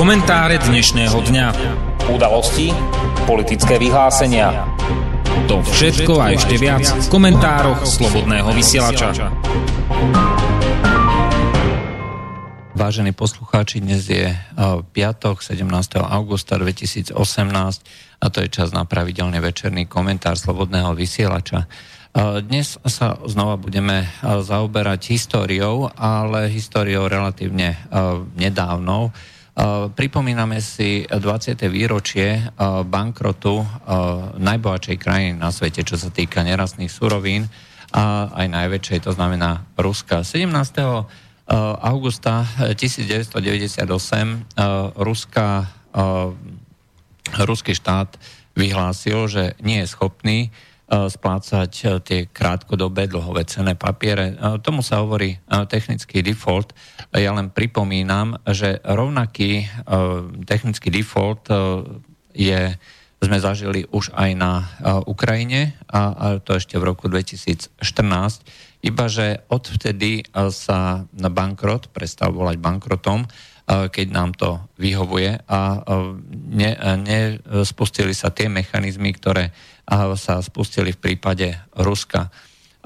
Komentáre dnešného dňa. Udalosti, politické vyhlásenia. To všetko a ešte viac v komentároch Slobodného vysielača. Vážení poslucháči, dnes je piatok 17. augusta 2018 a to je čas na pravidelný večerný komentár Slobodného vysielača. Dnes sa znova budeme zaoberať históriou, ale históriou relatívne nedávnou. Pripomíname si 20. výročie bankrotu najbohatšej krajiny na svete, čo sa týka nerastných surovín a aj najväčšej, to znamená Ruska. 17. augusta 1998 Ruska, ruský štát vyhlásil, že nie je schopný E, splácať e, tie krátkodobé dlhové cené papiere. E, tomu sa hovorí technický default. Ja len pripomínam, že rovnaký technický default je, sme zažili už aj na Ukrajine a, to ešte v roku 2014. Iba, že odvtedy sa bankrot prestal volať bankrotom, keď nám to vyhovuje a nespustili ne, sa tie mechanizmy, ktoré sa spustili v prípade Ruska.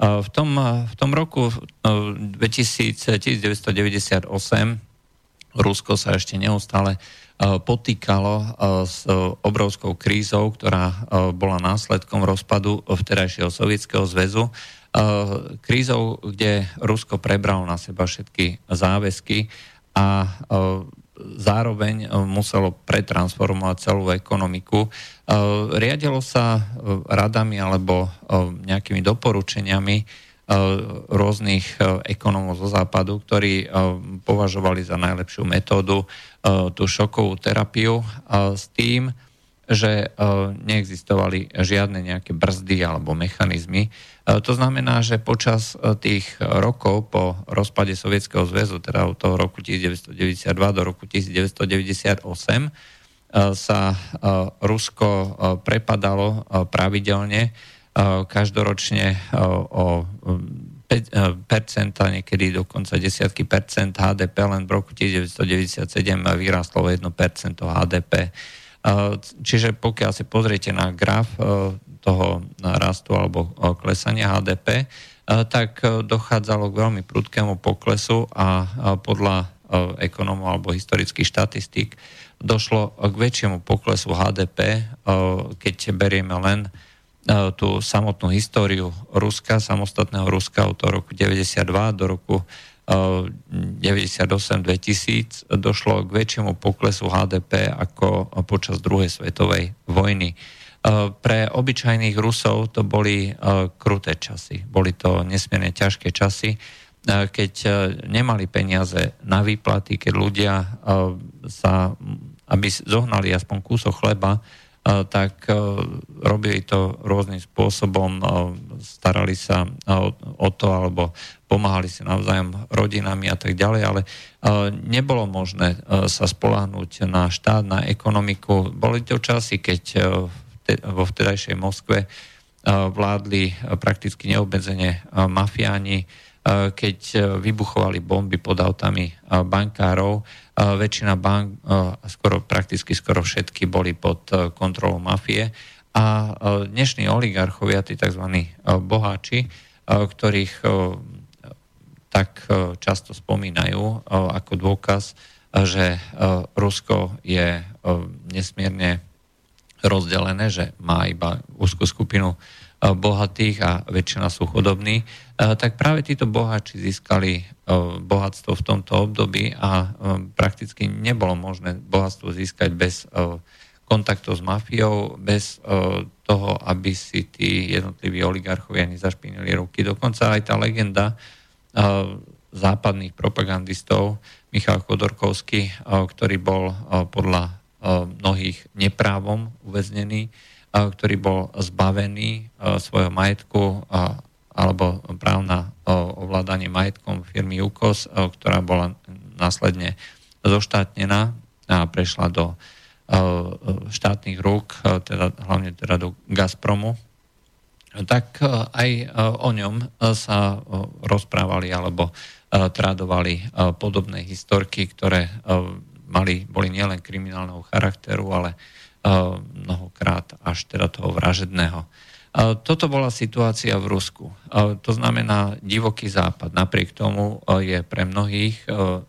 V tom, v tom roku 2000, 1998 Rusko sa ešte neustále potýkalo s obrovskou krízou, ktorá bola následkom rozpadu vterajšieho Sovietskeho zväzu. Krízou, kde Rusko prebralo na seba všetky záväzky a zároveň muselo pretransformovať celú ekonomiku. Eh, riadilo sa eh, radami alebo nejakými doporučeniami rôznych ekonómov zo západu, ktorí považovali za najlepšiu metódu tú šokovú terapiu. S tým, že neexistovali žiadne nejaké brzdy alebo mechanizmy. To znamená, že počas tých rokov po rozpade Sovietskeho zväzu, teda od toho roku 1992 do roku 1998, sa e, Rusko e, prepadalo e, pravidelne, každoročne o 5%, niekedy dokonca desiatky percent HDP, len v roku 1997 vyrástlo 1% HDP. Čiže pokiaľ si pozriete na graf toho rastu alebo klesania HDP, tak dochádzalo k veľmi prudkému poklesu a podľa ekonomov alebo historických štatistík došlo k väčšiemu poklesu HDP, eh, keď berieme len eh, tú samotnú históriu Ruska, samostatného Ruska od toho roku 92 do roku 98-2000 eh, došlo k väčšiemu poklesu HDP ako počas druhej svetovej vojny. Pre obyčajných Rusov to boli kruté časy. Boli to nesmierne ťažké časy, keď nemali peniaze na výplaty, keď ľudia sa aby zohnali aspoň kúsok chleba, tak robili to rôznym spôsobom, starali sa o to alebo pomáhali si navzájom rodinami a tak ďalej, ale nebolo možné sa spolahnúť na štát, na ekonomiku. Boli to časy, keď vo vtedajšej Moskve vládli prakticky neobmedzene mafiáni, keď vybuchovali bomby pod autami bankárov, väčšina bank, skoro, prakticky skoro všetky boli pod kontrolou mafie a dnešní oligarchovia, tí tzv. Boháči, ktorých tak často spomínajú ako dôkaz, že Rusko je nesmierne rozdelené, že má iba úzkú skupinu bohatých a väčšina sú chudobní, tak práve títo boháči získali bohatstvo v tomto období a prakticky nebolo možné bohatstvo získať bez kontaktov s mafiou, bez toho, aby si tí jednotliví oligarchovia nezašpinili ruky. Dokonca aj tá legenda západných propagandistov Michal Chodorkovský, ktorý bol podľa mnohých neprávom uväznený, ktorý bol zbavený svojho majetku alebo práv na ovládanie majetkom firmy UKOS, ktorá bola následne zoštátnená a prešla do štátnych rúk, teda, hlavne teda do Gazpromu, tak aj o ňom sa rozprávali alebo tradovali podobné historky, ktoré mali, boli nielen kriminálneho charakteru, ale mnohokrát až teda toho vražedného. Toto bola situácia v Rusku. To znamená, divoký západ napriek tomu je pre mnohých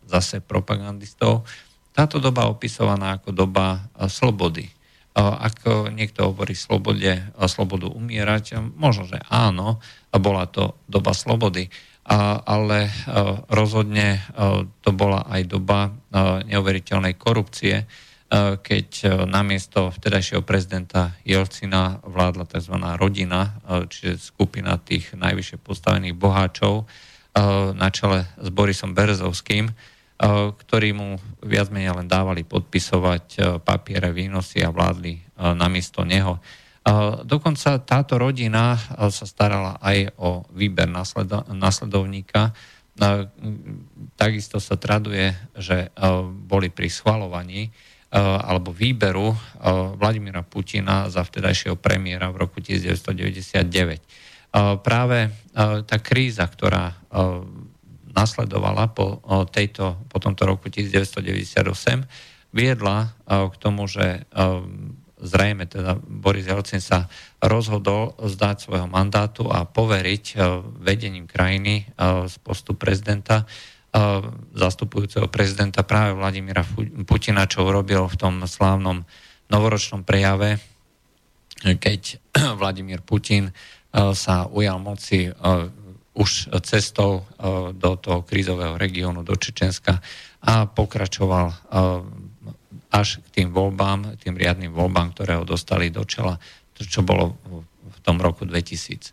zase propagandistov táto doba opisovaná ako doba slobody. Ak niekto hovorí slobode, slobodu umierať, možno, že áno, bola to doba slobody, ale rozhodne to bola aj doba neuveriteľnej korupcie, keď namiesto vtedajšieho prezidenta Jelcina vládla tzv. rodina, čiže skupina tých najvyššie postavených boháčov na čele s Borisom Berezovským, ktorí mu viac menej len dávali podpisovať papiere, výnosy a vládli namiesto neho. Dokonca táto rodina sa starala aj o výber nasledovníka. Takisto sa traduje, že boli pri schvalovaní alebo výberu Vladimíra Putina za vtedajšieho premiéra v roku 1999. Práve tá kríza, ktorá nasledovala po, tejto, po tomto roku 1998, viedla k tomu, že zrejme teda Boris Jelcin sa rozhodol zdať svojho mandátu a poveriť vedením krajiny z postu prezidenta zastupujúceho prezidenta práve Vladimíra Putina, čo urobil v tom slávnom novoročnom prejave, keď Vladimír Putin sa ujal moci už cestou e, do toho krízového regiónu, do Čečenska a pokračoval e, až k tým voľbám, tým riadnym voľbám, ktoré ho dostali do čela, čo bolo v tom roku 2000.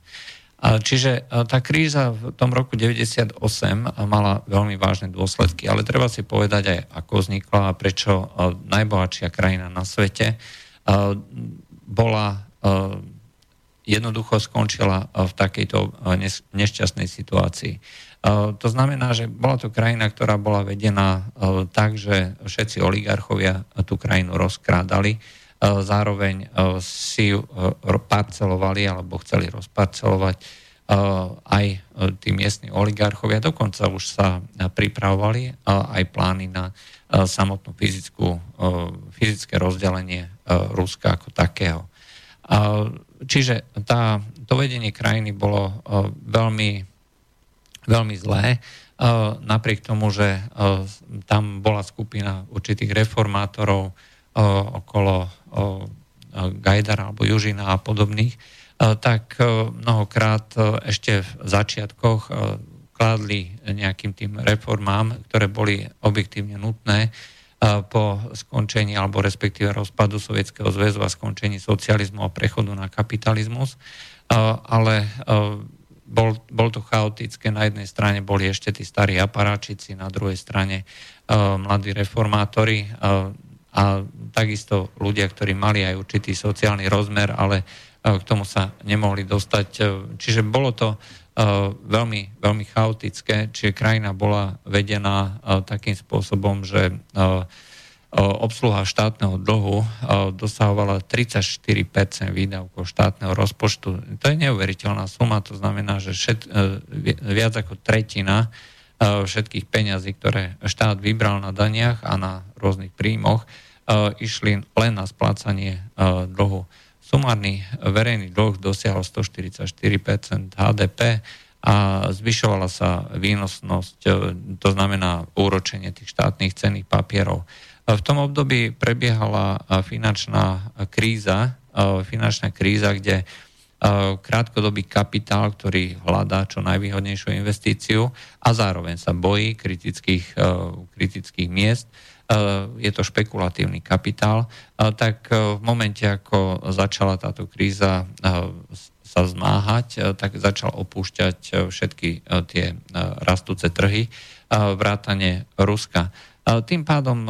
Čiže e, tá kríza v tom roku 98 mala veľmi vážne dôsledky, ale treba si povedať aj, ako vznikla a prečo najbohatšia krajina na svete bola jednoducho skončila eh, v takejto eh, nešťastnej situácii. Eh, to znamená, že bola to krajina, ktorá bola vedená tak, že všetci oligarchovia tú krajinu rozkrádali, zároveň si ju parcelovali alebo chceli rozparcelovať aj tí miestni oligarchovia. Dokonca už sa pripravovali aj plány na samotnú fyzickú, fyzické rozdelenie Ruska ako takého. Čiže tá, to vedenie krajiny bolo uh, veľmi, veľmi zlé, uh, napriek tomu, že uh, tam bola skupina určitých reformátorov okolo Gajdara alebo Južina a podobných, tak mnohokrát ešte v začiatkoch kládli nejakým tým reformám, ktoré boli objektívne nutné, po skončení alebo respektíve rozpadu Sovietskeho zväzu a skončení socializmu a prechodu na kapitalizmus. Ale bol, bol to chaotické. Na jednej strane boli ešte tí starí aparáčici, na druhej strane mladí reformátori a takisto ľudia, ktorí mali aj určitý sociálny rozmer, ale k tomu sa nemohli dostať. Čiže bolo to veľmi, veľmi chaotické, čiže krajina bola vedená takým spôsobom, že obsluha štátneho dlhu dosahovala 34% výdavkov štátneho rozpočtu. To je neuveriteľná suma, to znamená, že všet, viac ako tretina všetkých peňazí, ktoré štát vybral na daniach a na rôznych príjmoch, išli len na splácanie dlhu sumárny verejný dlh dosiahol 144% HDP a zvyšovala sa výnosnosť, e, to znamená úročenie tých štátnych cenných papierov. V tom období prebiehala finančná kríza, e, finančná kríza, kde e, krátkodobý kapitál, ktorý hľadá čo najvýhodnejšiu investíciu a zároveň sa bojí kritických, kritických miest, je to špekulatívny kapitál, tak v momente, ako začala táto kríza sa zmáhať, tak začal opúšťať všetky tie rastúce trhy, vrátane Ruska. Tým pádom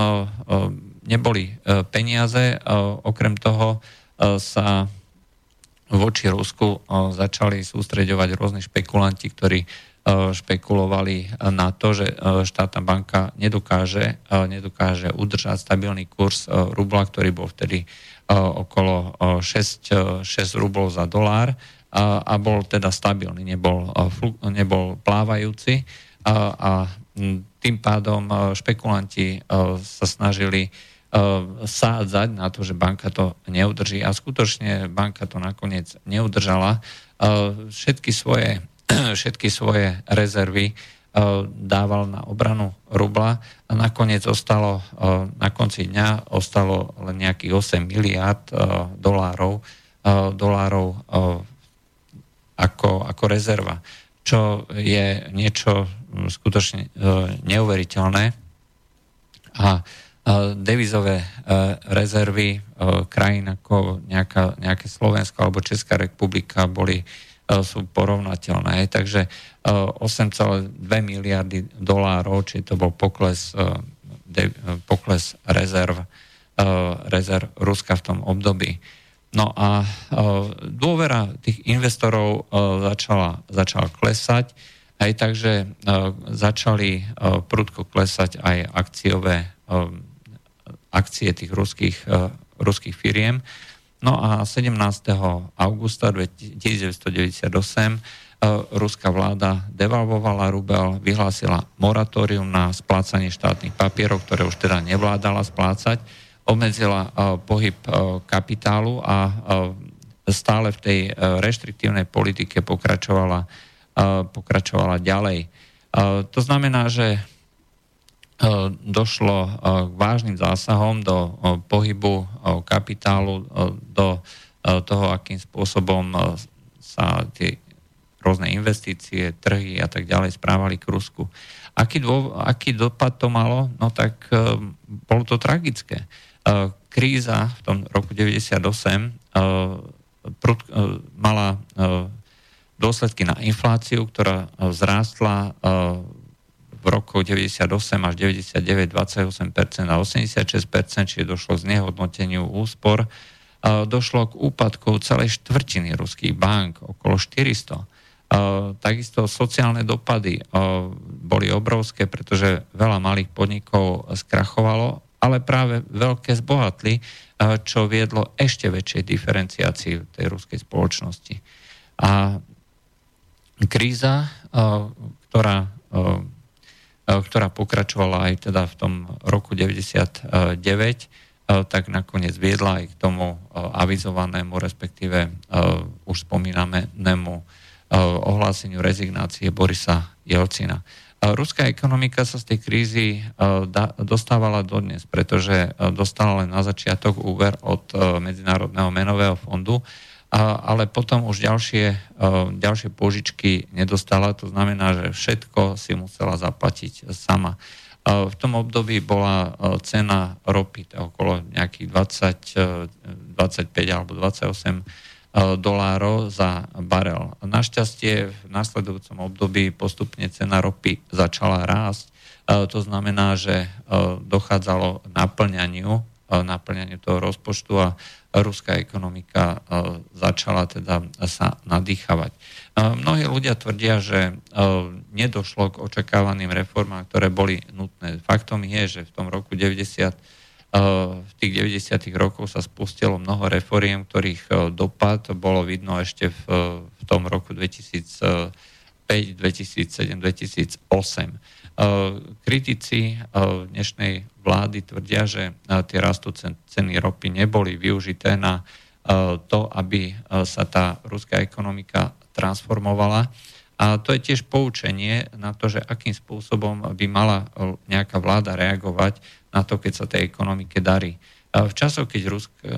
neboli peniaze, okrem toho sa voči Rusku začali sústreďovať rôzni špekulanti, ktorí E, špekulovali na to, že e, štátna banka nedokáže, e, nedokáže udržať stabilný kurz rubla, ktorý bol vtedy okolo 6, 6 rublov za dolár a bol teda stabilný, nebol, nebol plávajúci a tým pádom špekulanti sa snažili sádzať na to, že banka to neudrží a skutočne banka to nakoniec neudržala. Všetky svoje, všetky svoje rezervy dával na obranu rubla a nakoniec ostalo, na konci dňa ostalo len nejakých 8 miliard dolárov, dolárov ako, ako rezerva, čo je niečo skutočne neuveriteľné. A devizové rezervy krajín ako nejaká, nejaké Slovensko alebo Česká republika boli sú porovnateľné. Takže 8,2 miliardy dolárov, či to bol pokles, pokles rezerv, rezerv Ruska v tom období. No a dôvera tých investorov začala, začala klesať, aj takže začali prudko klesať aj akciové akcie tých ruských, ruských firiem. No a 17. augusta 1998 ruská vláda devalvovala rubel, vyhlásila moratórium na splácanie štátnych papierov, ktoré už teda nevládala splácať, obmedzila pohyb kapitálu a stále v tej reštriktívnej politike pokračovala, pokračovala ďalej. To znamená, že došlo k vážnym zásahom do pohybu kapitálu, do toho, akým spôsobom sa tie rôzne investície, trhy a tak ďalej správali k Rusku. Aký, dô, aký dopad to malo? No tak bolo to tragické. Kríza v tom roku 98 mala dôsledky na infláciu, ktorá vzrástla roku 98 až 99 28% a 86%, čiže došlo k znehodnoteniu úspor. Došlo k úpadku celej štvrtiny ruských bank, okolo 400. Takisto sociálne dopady boli obrovské, pretože veľa malých podnikov skrachovalo, ale práve veľké zbohatli, čo viedlo ešte väčšej diferenciácii tej ruskej spoločnosti. A kríza, ktorá ktorá pokračovala aj teda v tom roku 99, e, tak nakoniec viedla aj k tomu e, avizovanému, respektíve už spomínanému ohláseniu rezignácie Borisa Jelcina. Ruská ekonomika sa z tej krízy dostávala dodnes, pretože dostala len na začiatok úver od Medzinárodného menového fondu, ale potom už ďalšie, e, ďalšie požičky nedostala, to znamená, že všetko si musela zaplatiť sama. E, v tom období bola e, cena ropy okolo nejakých 20, 25 alebo 28 dolárov za barel. Našťastie v nasledujúcom období postupne cena ropy začala rásť. To znamená, že dochádzalo naplňaniu, naplňaniu toho rozpočtu a ruská ekonomika e, začala teda sa nadýchavať. E, mnohí ľudia tvrdia, že e, nedošlo k očakávaným reformám, ktoré boli nutné. Faktom je, že v tom roku 90 v tých 90. rokoch sa spustilo mnoho reforiem, ktorých dopad bolo vidno ešte v, v tom roku 2005, 2007, 2008. Kritici dnešnej vlády tvrdia, že e, tie rastúce ceny ropy neboli využité na e, to, aby e, sa tá ruská ekonomika transformovala. A to je tiež poučenie na to, že akým spôsobom by mala nejaká vláda reagovať na to, keď sa tej ekonomike darí. V časoch, keď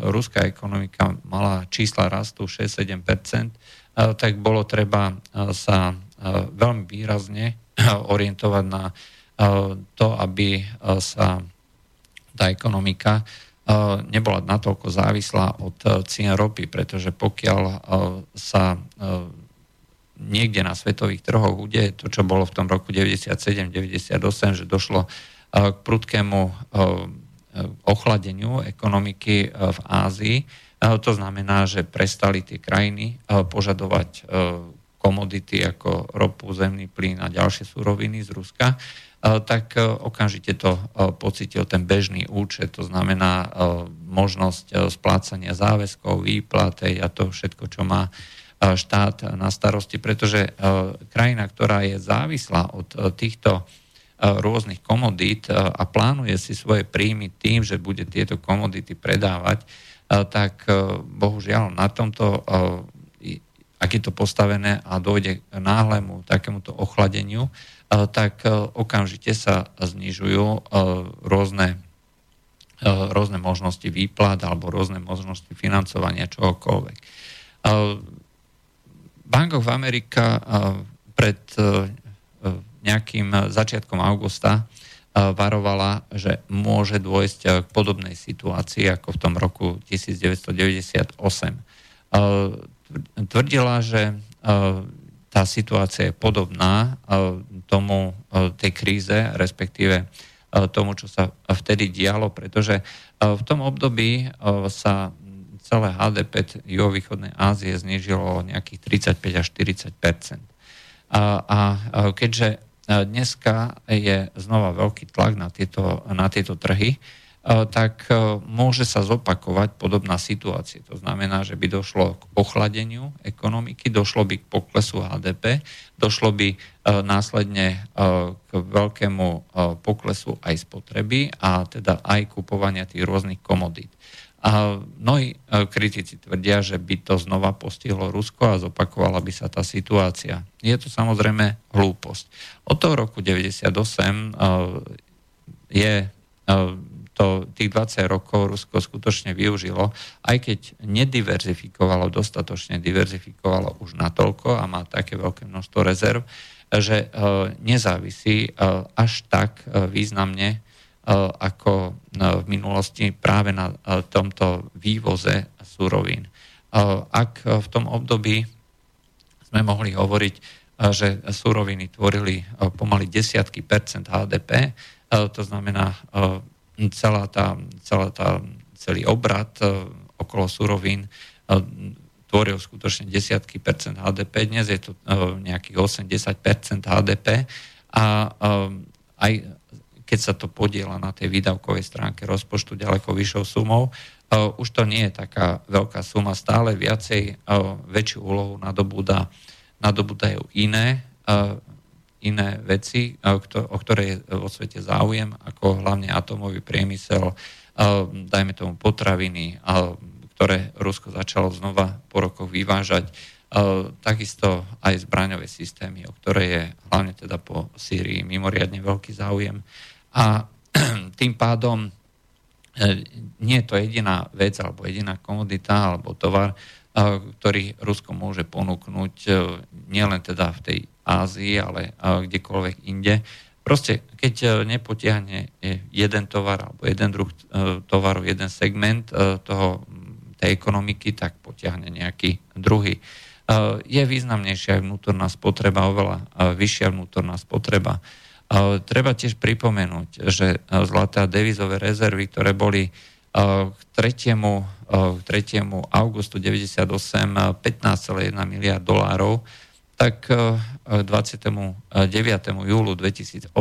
ruská ekonomika mala čísla rastu 6-7%, tak bolo treba sa veľmi výrazne orientovať na to, aby sa tá ekonomika eh, nebola natoľko závislá od eh, cien ropy, pretože pokiaľ eh, sa niekde na svetových trhoch udeje to, čo bolo v tom roku 97-98, že došlo k prudkému ochladeniu ekonomiky v Ázii, to znamená, že prestali tie krajiny požadovať komodity ako ropu, zemný plyn a ďalšie suroviny z Ruska, tak e, okamžite to e, pocitil ten bežný účet, to znamená možnosť splácania záväzkov, výplaty a to všetko, čo má štát na starosti, pretože krajina, ktorá je závislá od týchto rôznych komodít a plánuje si svoje príjmy tým, že bude tieto komodity predávať, tak bohužiaľ na tomto, ak je to postavené a dojde k náhlemu takémuto ochladeniu, tak okamžite sa znižujú rôzne rôzne možnosti výplat alebo rôzne možnosti financovania čohokoľvek. Bank of America pred nejakým začiatkom augusta varovala, že môže dôjsť k podobnej situácii ako v tom roku 1998. Tvrdila, že tá situácia je podobná tomu tej kríze, respektíve tomu, čo sa vtedy dialo, pretože v tom období sa celé HDP juhovýchodnej Ázie znižilo o nejakých 35 až 40 a, a keďže dneska je znova veľký tlak na tieto, na tieto trhy, E, tak e, môže sa zopakovať podobná situácia. To znamená, že by došlo k ochladeniu ekonomiky, došlo by k poklesu HDP, došlo by e, následne k veľkému poklesu aj spotreby a teda aj kupovania tých rôznych komodít. A mnohí kritici tvrdia, že by to znova postihlo Rusko a zopakovala by sa tá situácia. Je to samozrejme hlúposť. Od toho roku 98 je to tých 20 rokov Rusko skutočne využilo, aj keď nediverzifikovalo, dostatočne diverzifikovalo už natoľko a má také veľké množstvo rezerv, že e, nezávisí e, až tak e, významne ako v minulosti práve na tomto vývoze surovín. Ak v tom období sme mohli hovoriť, že suroviny tvorili pomaly desiatky percent HDP, to znamená celá tá, celá tá, celý obrad e, okolo surovín e, tvoril skutočne desiatky percent HDP, dnes je to e, nejakých 80% HDP a aj keď sa to podiela na tej výdavkovej stránke rozpočtu ďaleko vyššou sumou, už to nie je taká veľká suma, stále viacej, väčšiu úlohu nadobúda, nadobúdajú iné iné veci, o ktoré je vo svete záujem, ako hlavne atomový priemysel, dajme tomu potraviny, ktoré Rusko začalo znova po rokoch vyvážať, takisto aj zbraňové systémy, o ktoré je hlavne teda po Sýrii mimoriadne veľký záujem. A tým pádom nie je to jediná vec alebo jediná komodita alebo tovar, ktorý Rusko môže ponúknuť nielen teda v tej Ázii, ale kdekoľvek inde. Proste, keď e, nepotiahne e, jeden tovar alebo jeden druh e, tovaru, jeden segment toho, tej ekonomiky, tak potiahne nejaký druhý. Je významnejšia aj vnútorná spotreba, oveľa vyššia vnútorná spotreba. Treba tiež pripomenúť, že zlaté a devizové rezervy, ktoré boli k 3. K 3. augustu 98 15,1 miliard dolárov, tak 29. júlu 2018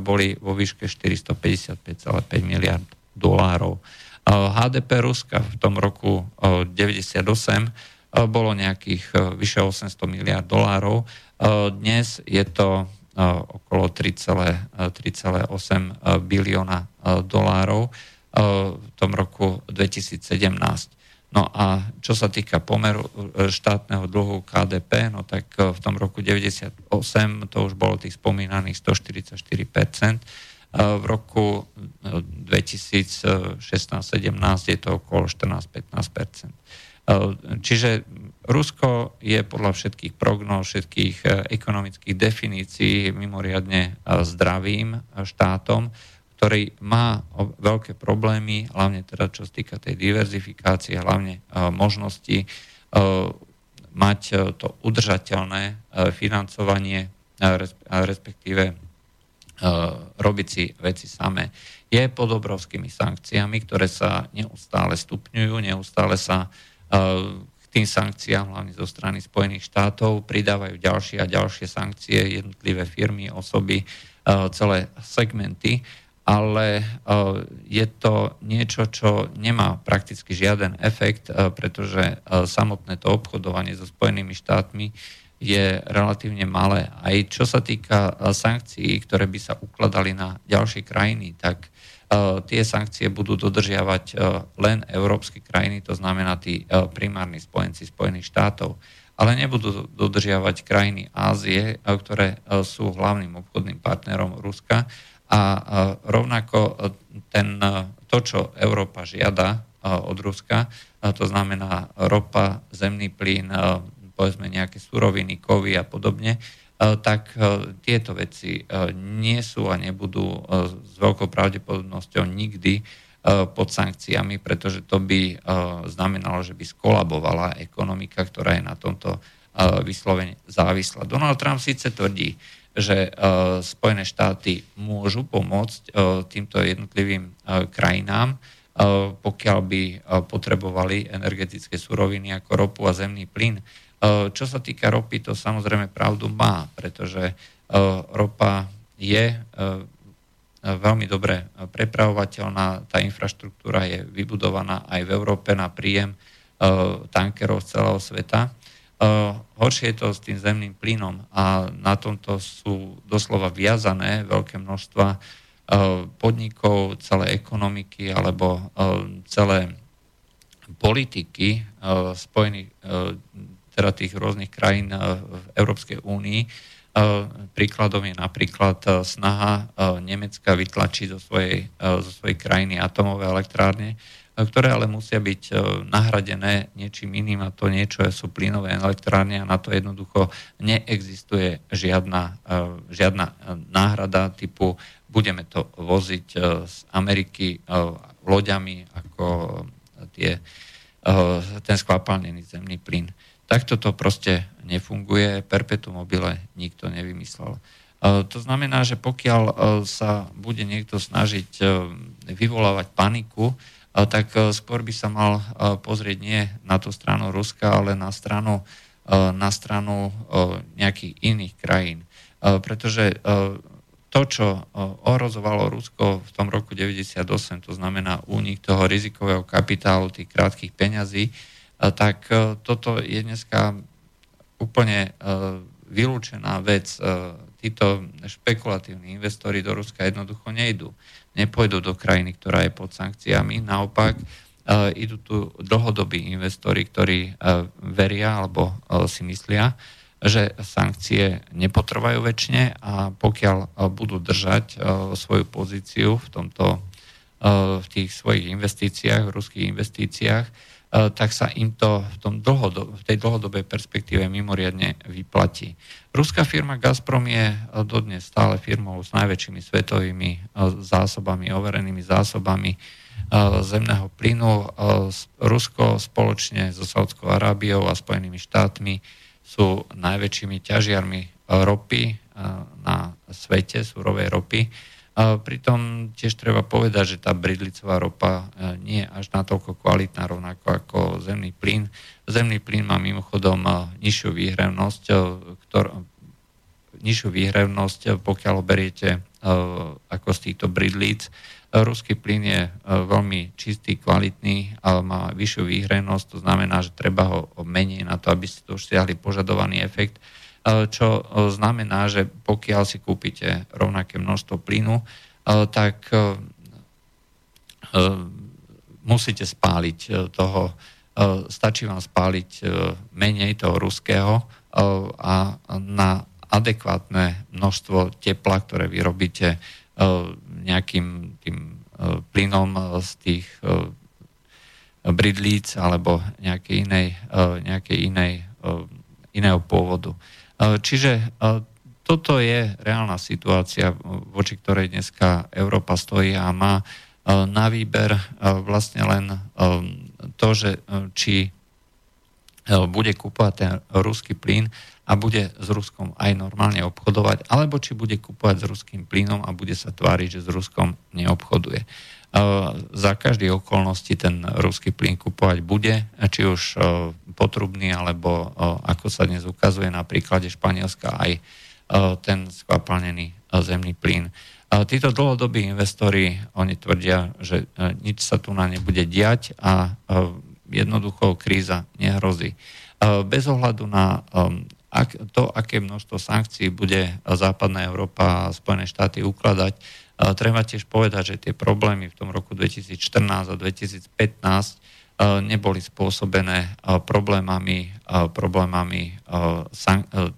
boli vo výške 455,5 miliard dolárov. HDP Ruska v tom roku 98 bolo nejakých vyše 800 miliard dolárov. Dnes je to okolo 3,8 bilióna dolárov v tom roku 2017. No a čo sa týka pomeru e, štátneho dlhu KDP, no tak e, v tom roku 98 to už bolo tých spomínaných 144%, e, v roku 2016-17 je to okolo 14-15%. Čiže Rusko je podľa všetkých prognóz, všetkých ekonomických definícií mimoriadne zdravým štátom, ktorý má veľké problémy, hlavne teda čo sa týka tej diverzifikácie, hlavne e, možnosti e, mať e, to udržateľné financovanie, respektíve robiť si veci samé. Je pod obrovskými sankciami, ktoré sa neustále stupňujú, neustále sa k tým sankciám, hlavne zo strany Spojených štátov, pridávajú ďalšie a ďalšie sankcie, jednotlivé firmy, osoby, celé segmenty ale e, je to niečo, čo nemá prakticky žiaden efekt, e, pretože e, samotné to obchodovanie so Spojenými štátmi je relatívne malé. Aj čo sa týka sankcií, ktoré by sa ukladali na ďalšie krajiny, tak tie sankcie budú dodržiavať len európske krajiny, to znamená tí primárni spojenci Spojených štátov, ale nebudú dodržiavať krajiny Ázie, ktoré sú hlavným obchodným partnerom Ruska a rovnako ten, to, čo Európa žiada od Ruska, to znamená ropa, zemný plyn, povedzme nejaké suroviny, kovy a podobne, tak tieto veci nie sú a nebudú s veľkou pravdepodobnosťou nikdy pod sankciami, pretože to by znamenalo, že by skolabovala ekonomika, ktorá je na tomto vyslovene závislá. Donald Trump síce tvrdí, že uh, Spojené štáty môžu pomôcť uh, týmto jednotlivým uh, krajinám, pokiaľ by potrebovali energetické suroviny ako ropu a zemný plyn. Čo sa týka ropy, to samozrejme pravdu má, pretože ropa je veľmi dobre prepravovateľná, tá infraštruktúra je vybudovaná aj v Európe na príjem tankerov z celého sveta horšie je to s tým zemným plynom a na tomto sú doslova viazané veľké množstva uh, podnikov, celé ekonomiky alebo uh, celé politiky spojených, teda tých rôznych krajín v Európskej únii. Príkladom je napríklad snaha Nemecka vytlačiť zo svojej, zo svojej krajiny atomové elektrárne, ktoré ale musia byť e, nahradené niečím iným a to niečo sú plynové elektrárne a na to jednoducho neexistuje žiadna, e, žiadna e, náhrada typu budeme to voziť z Ameriky loďami ako tie, ten skvapalnený zemný plyn. Takto to proste nefunguje, perpetuum mobile nikto nevymyslel. To znamená, že pokiaľ sa bude niekto snažiť vyvolávať paniku, tak e, skôr by sa mal e, pozrieť nie na tú stranu Ruska, ale na stranu, e, na stranu nejakých iných krajín. Pretože to, čo ohrozovalo Rusko v tom roku 98, to znamená únik toho rizikového kapitálu, tých krátkých peňazí, tak toto je dneska úplne vylúčená vec. Títo špekulatívni investori do Ruska jednoducho nejdú nepôjdu do krajiny, ktorá je pod sankciami. Naopak, uh, idú tu dlhodobí investori, ktorí uh, veria alebo uh, si myslia, že sankcie nepotrvajú väčšine a pokiaľ budú držať svoju pozíciu v tomto v tých svojich investíciách, v ruských investíciách, tak sa im to v, tom dlhodob- v tej dlhodobej perspektíve mimoriadne vyplatí. Ruská firma Gazprom je e, dodnes stále firmou s najväčšími svetovými e, zásobami, overenými zásobami zemného plynu. Rusko spoločne so Saudskou Arábiou a Spojenými štátmi sú najväčšími ťažiarmi ropy na svete, súrovej ropy pritom tiež treba povedať, že tá bridlicová ropa e, nie je až natoľko kvalitná, rovnako ako zemný plyn. Zemný plyn má mimochodom e, nižšiu výhrevnosť, e, ktor, nižšiu výhrevnosť, pokiaľ beriete ako z týchto bridlíc. Ruský plyn je veľmi čistý, kvalitný, ale má vyššiu výhrevnosť, to znamená, že treba ho menej na to, aby ste dosiahli požadovaný efekt čo e, znamená, že pokiaľ si kúpite rovnaké množstvo plynu, e, tak musíte spáliť toho, stačí vám spáliť menej toho ruského a na adekvátne množstvo tepla, ktoré vyrobíte nejakým tým plynom z tých bridlíc alebo nejakej inej, nejakej inej, iného pôvodu. E, čiže e, toto je reálna situácia, voči ktorej dneska Európa stojí a má e, na výber vlastne len to, že či bude kúpovať ten ruský plyn a bude s Ruskom aj normálne obchodovať, alebo či bude kúpovať s ruským plynom a bude sa tváriť, že s Ruskom neobchoduje. Za každý okolnosti ten ruský plyn kupovať bude, či už potrubný, alebo ako sa dnes ukazuje na príklade Španielska, aj ten skvapalnený zemný plyn. Títo dlhodobí investori, oni tvrdia, že nič sa tu na nebude diať a jednoducho kríza nehrozí. Bez ohľadu na to, aké množstvo sankcií bude západná Európa a Spojené štáty ukladať, treba tiež povedať, že tie problémy v tom roku 2014 a 2015 neboli spôsobené problémami, problémami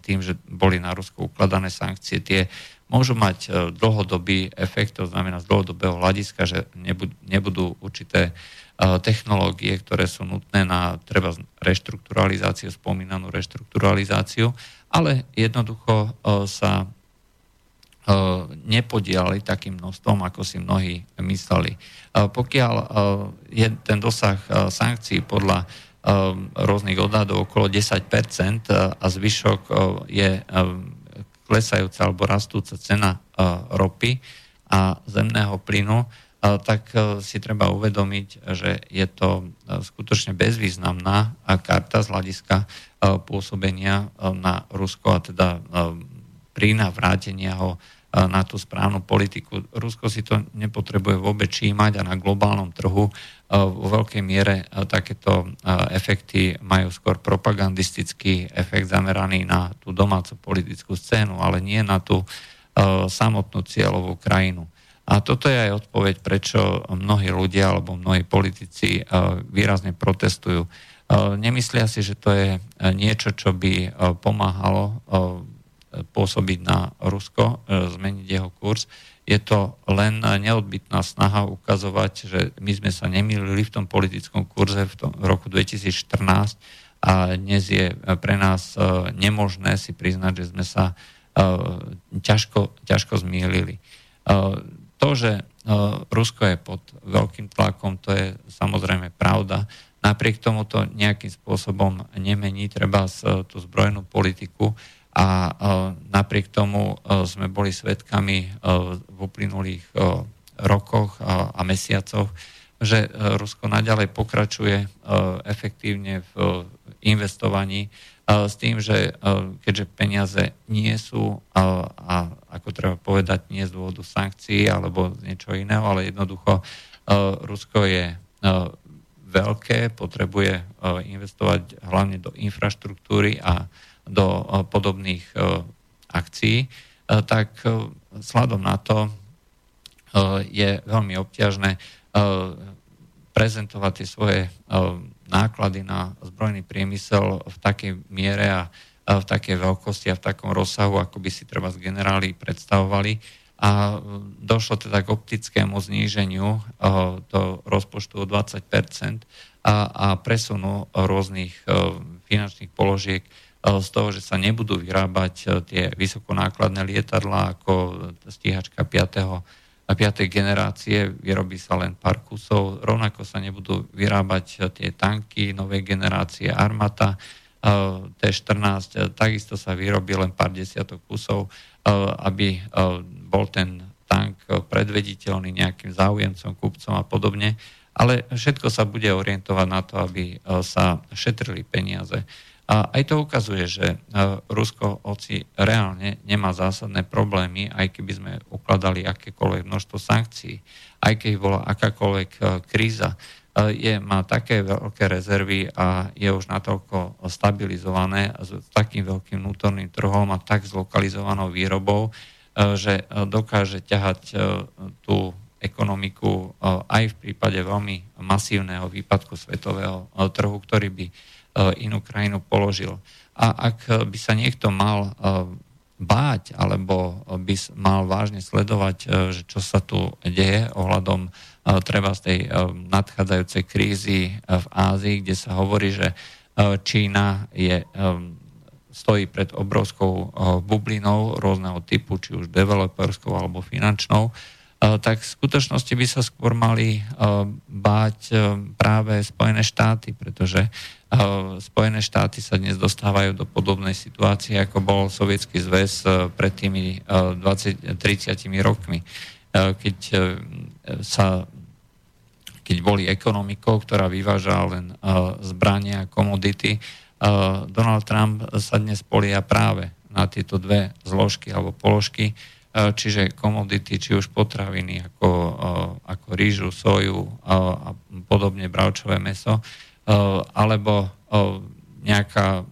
tým, že boli na Rusko ukladané sankcie. Tie môžu mať dlhodobý efekt, to znamená z dlhodobého hľadiska, že nebudú určité technológie, ktoré sú nutné na treba reštrukturalizáciu, spomínanú reštrukturalizáciu, ale jednoducho sa nepodielali takým množstvom, ako si mnohí mysleli. Pokiaľ je ten dosah sankcií podľa rôznych odhadov okolo 10% a zvyšok je klesajúca alebo rastúca cena ropy a zemného plynu, tak si treba uvedomiť, že je to skutočne bezvýznamná karta z hľadiska pôsobenia na Rusko a teda prína vrátenia ho na tú správnu politiku. Rusko si to nepotrebuje vôbec čímať a na globálnom trhu vo veľkej miere takéto efekty majú skôr propagandistický efekt zameraný na tú domácu politickú scénu, ale nie na tú samotnú cieľovú krajinu. A toto je aj odpoveď, prečo mnohí ľudia alebo mnohí politici výrazne protestujú. Nemyslia si, že to je niečo, čo by pomáhalo pôsobiť na Rusko, e, zmeniť jeho kurz. Je to len neodbitná snaha ukazovať, že my sme sa nemýlili v tom politickom kurze v, tom, roku 2014 a dnes je pre nás e, nemožné si priznať, že sme sa e, ťažko, ťažko zmýlili. To, že Rusko je pod veľkým tlakom, to je samozrejme pravda. Napriek tomu to nejakým spôsobom nemení, treba tú zbrojnú politiku, a e, napriek tomu e, sme boli svetkami e, v uplynulých rokoch a mesiacoch, že Rusko naďalej pokračuje efektívne v investovaní s tým, že keďže peniaze nie sú, a ako treba povedať, nie z dôvodu sankcií alebo niečo iného, ale jednoducho Rusko je veľké, potrebuje investovať hlavne do infraštruktúry a do eh, podobných eh, akcií, eh, tak sladom na to je veľmi obťažné prezentovať tie svoje náklady na zbrojný priemysel v takej miere a v takej veľkosti a v takom rozsahu, ako by si treba z generáli predstavovali. A došlo teda k optickému zníženiu do rozpočtu o 20 a, a presunu rôznych finančných položiek z toho, že sa nebudú vyrábať e, tie vysokonákladné lietadlá ako stíhačka 5. a 5. generácie, vyrobí sa len pár kusov, rovnako sa nebudú vyrábať e, tie tanky novej generácie Armata, T-14, takisto sa vyrobí len pár desiatok kusov, aby bol ten tank predvediteľný nejakým záujemcom, kupcom a podobne, ale všetko sa bude orientovať na to, aby sa šetrili peniaze. A aj to ukazuje, že e, Rusko, hoci reálne nemá zásadné problémy, aj keby sme ukladali akékoľvek množstvo sankcií, aj keď bola akákoľvek e, kríza, e, je, má také veľké rezervy a je už natoľko stabilizované s takým veľkým vnútorným trhom a tak zlokalizovanou výrobou, že dokáže ťahať tú ekonomiku aj v prípade veľmi masívneho výpadku svetového trhu, ktorý by inú krajinu položil. A ak by sa niekto mal e, báť, alebo by mal vážne sledovať, e, že čo sa tu deje ohľadom treba z tej nadchádzajúcej krízy v Ázii, kde sa hovorí, že Čína je, stojí pred obrovskou bublinou rôzneho typu, či už developerskou alebo finančnou, tak v skutočnosti by sa skôr mali báť práve Spojené štáty, pretože Spojené štáty sa dnes dostávajú do podobnej situácie, ako bol Sovietský zväz pred tými 20-30 e, rokmi, keď, sa, keď boli ekonomikou, ktorá vyvážala len zbrania a komodity. Donald Trump sa dnes polia práve na tieto dve zložky alebo položky, čiže komodity, či už potraviny ako, ako rýžu, soju a podobne bravčové meso, alebo nejaká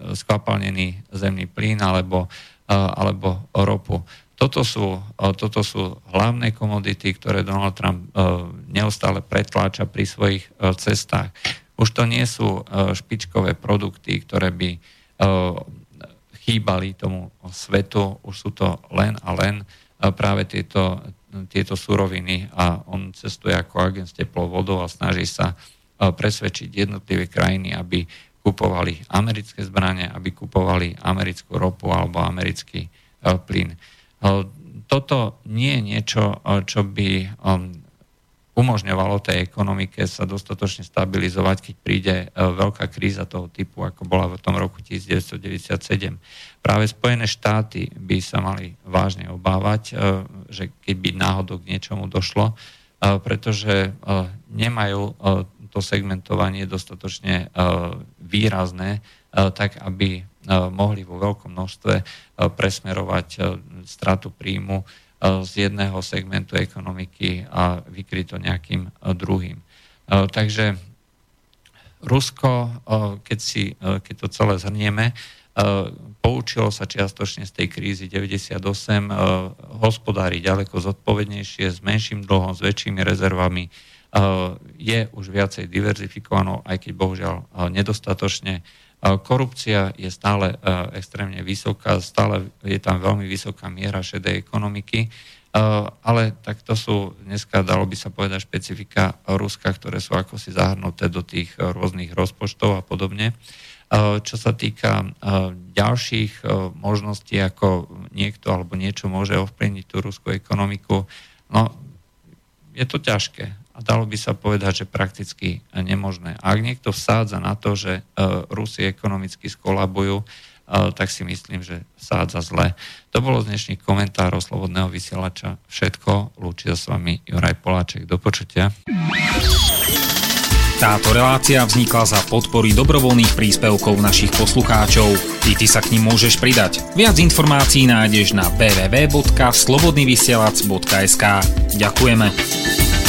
skvapalnený zemný plyn alebo, alebo ropu. Toto sú, toto sú hlavné komodity, ktoré Donald Trump neustále pretláča pri svojich cestách. Už to nie sú špičkové produkty, ktoré by chýbali tomu svetu, už sú to len a len práve tieto, tieto suroviny a on cestuje ako agent s teplou vodou a snaží sa presvedčiť jednotlivé krajiny, aby kupovali americké zbranie, aby kupovali americkú ropu alebo americký plyn. Toto nie je niečo, čo by umožňovalo tej ekonomike sa dostatočne stabilizovať, keď príde veľká kríza toho typu, ako bola v tom roku 1997. Práve Spojené štáty by sa mali vážne obávať, že keď by náhodou k niečomu došlo, pretože nemajú to segmentovanie dostatočne výrazné, tak aby mohli vo veľkom množstve presmerovať stratu príjmu z jedného segmentu ekonomiky a vykryť to nejakým druhým. Takže Rusko, keď, si, keď to celé zhrnieme, poučilo sa čiastočne z tej krízy 98, hospodári ďaleko zodpovednejšie, s menším dlhom, s väčšími rezervami, je už viacej diverzifikovanou, aj keď bohužiaľ nedostatočne. Korupcia je stále extrémne vysoká, stále je tam veľmi vysoká miera šedej ekonomiky, ale tak to sú dneska, dalo by sa povedať, špecifika Ruska, ktoré sú ako si zahrnuté do tých rôznych rozpočtov a podobne. Čo sa týka ďalších možností, ako niekto alebo niečo môže ovplyvniť tú ruskú ekonomiku, no je to ťažké dalo by sa povedať, že prakticky nemožné. A ak niekto vsádza na to, že e, Rusi ekonomicky skolabujú, e, tak si myslím, že vsádza zle. To bolo z dnešných komentárov Slobodného vysielača všetko. Lúči sa s vami Juraj Poláček. Do počutia. Táto relácia vznikla za podpory dobrovoľných príspevkov našich poslucháčov. Ty, ty sa k ním môžeš pridať. Viac informácií nájdeš na www.slobodnyvysielac.sk Ďakujeme.